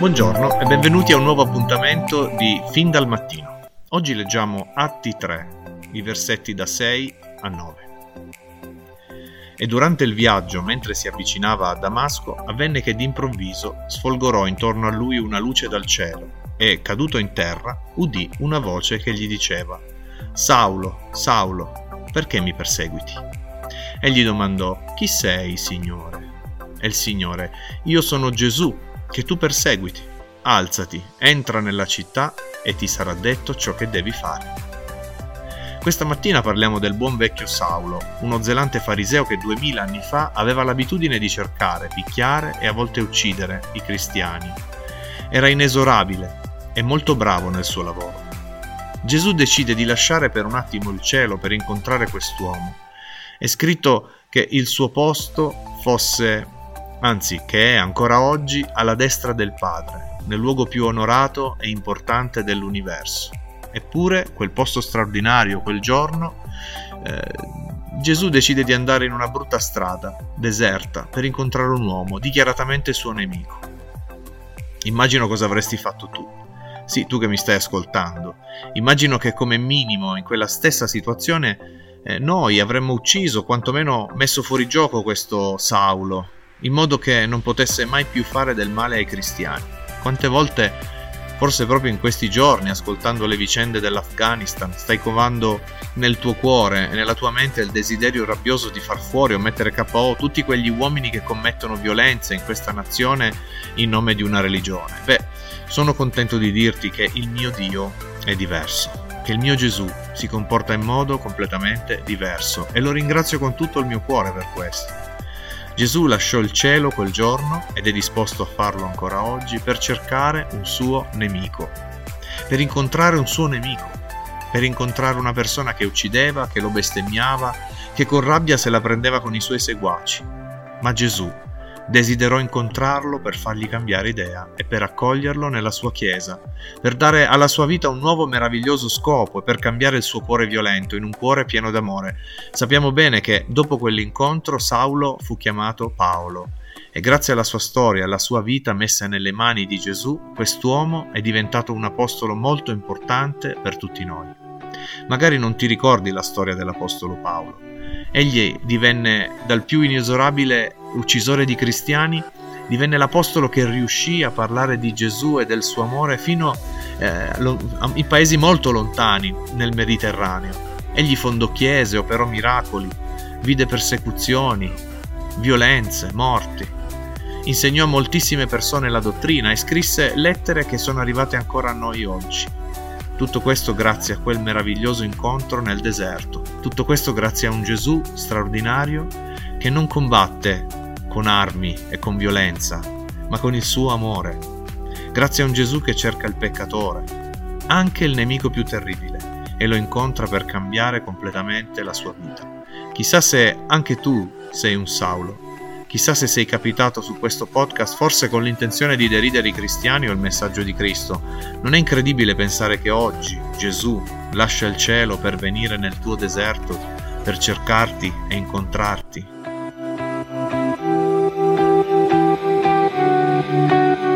Buongiorno e benvenuti a un nuovo appuntamento di Fin dal mattino. Oggi leggiamo Atti 3, i versetti da 6 a 9. E durante il viaggio, mentre si avvicinava a Damasco, avvenne che d'improvviso sfolgorò intorno a lui una luce dal cielo e, caduto in terra, udì una voce che gli diceva Saulo, Saulo, perché mi perseguiti? Egli domandò Chi sei, Signore? E il Signore, io sono Gesù, che tu perseguiti. Alzati, entra nella città e ti sarà detto ciò che devi fare. Questa mattina parliamo del buon vecchio Saulo, uno zelante fariseo che duemila anni fa aveva l'abitudine di cercare, picchiare e a volte uccidere i cristiani. Era inesorabile e molto bravo nel suo lavoro. Gesù decide di lasciare per un attimo il cielo per incontrare quest'uomo. È scritto che il suo posto fosse anzi che è ancora oggi alla destra del Padre, nel luogo più onorato e importante dell'universo. Eppure, quel posto straordinario, quel giorno, eh, Gesù decide di andare in una brutta strada, deserta, per incontrare un uomo, dichiaratamente suo nemico. Immagino cosa avresti fatto tu. Sì, tu che mi stai ascoltando. Immagino che come minimo in quella stessa situazione eh, noi avremmo ucciso, quantomeno messo fuori gioco questo Saulo, in modo che non potesse mai più fare del male ai cristiani. Quante volte, forse proprio in questi giorni, ascoltando le vicende dell'Afghanistan, stai covando nel tuo cuore e nella tua mente il desiderio rabbioso di far fuori o mettere KO tutti quegli uomini che commettono violenza in questa nazione in nome di una religione. Beh, sono contento di dirti che il mio Dio è diverso che il mio Gesù si comporta in modo completamente diverso e lo ringrazio con tutto il mio cuore per questo. Gesù lasciò il cielo quel giorno ed è disposto a farlo ancora oggi per cercare un suo nemico, per incontrare un suo nemico, per incontrare una persona che uccideva, che lo bestemmiava, che con rabbia se la prendeva con i suoi seguaci. Ma Gesù desiderò incontrarlo per fargli cambiare idea e per accoglierlo nella sua chiesa, per dare alla sua vita un nuovo meraviglioso scopo e per cambiare il suo cuore violento in un cuore pieno d'amore. Sappiamo bene che dopo quell'incontro Saulo fu chiamato Paolo e grazie alla sua storia alla sua vita messa nelle mani di Gesù, quest'uomo è diventato un apostolo molto importante per tutti noi. Magari non ti ricordi la storia dell'apostolo Paolo. Egli divenne dal più inesorabile uccisore di cristiani, divenne l'apostolo che riuscì a parlare di Gesù e del suo amore fino eh, in paesi molto lontani nel Mediterraneo. Egli fondò chiese, operò miracoli, vide persecuzioni, violenze, morti. Insegnò a moltissime persone la dottrina e scrisse lettere che sono arrivate ancora a noi oggi. Tutto questo grazie a quel meraviglioso incontro nel deserto. Tutto questo grazie a un Gesù straordinario che non combatte con armi e con violenza, ma con il suo amore. Grazie a un Gesù che cerca il peccatore, anche il nemico più terribile, e lo incontra per cambiare completamente la sua vita. Chissà se anche tu sei un Saulo. Chissà se sei capitato su questo podcast forse con l'intenzione di deridere i cristiani o il messaggio di Cristo. Non è incredibile pensare che oggi Gesù lascia il cielo per venire nel tuo deserto, per cercarti e incontrarti. Música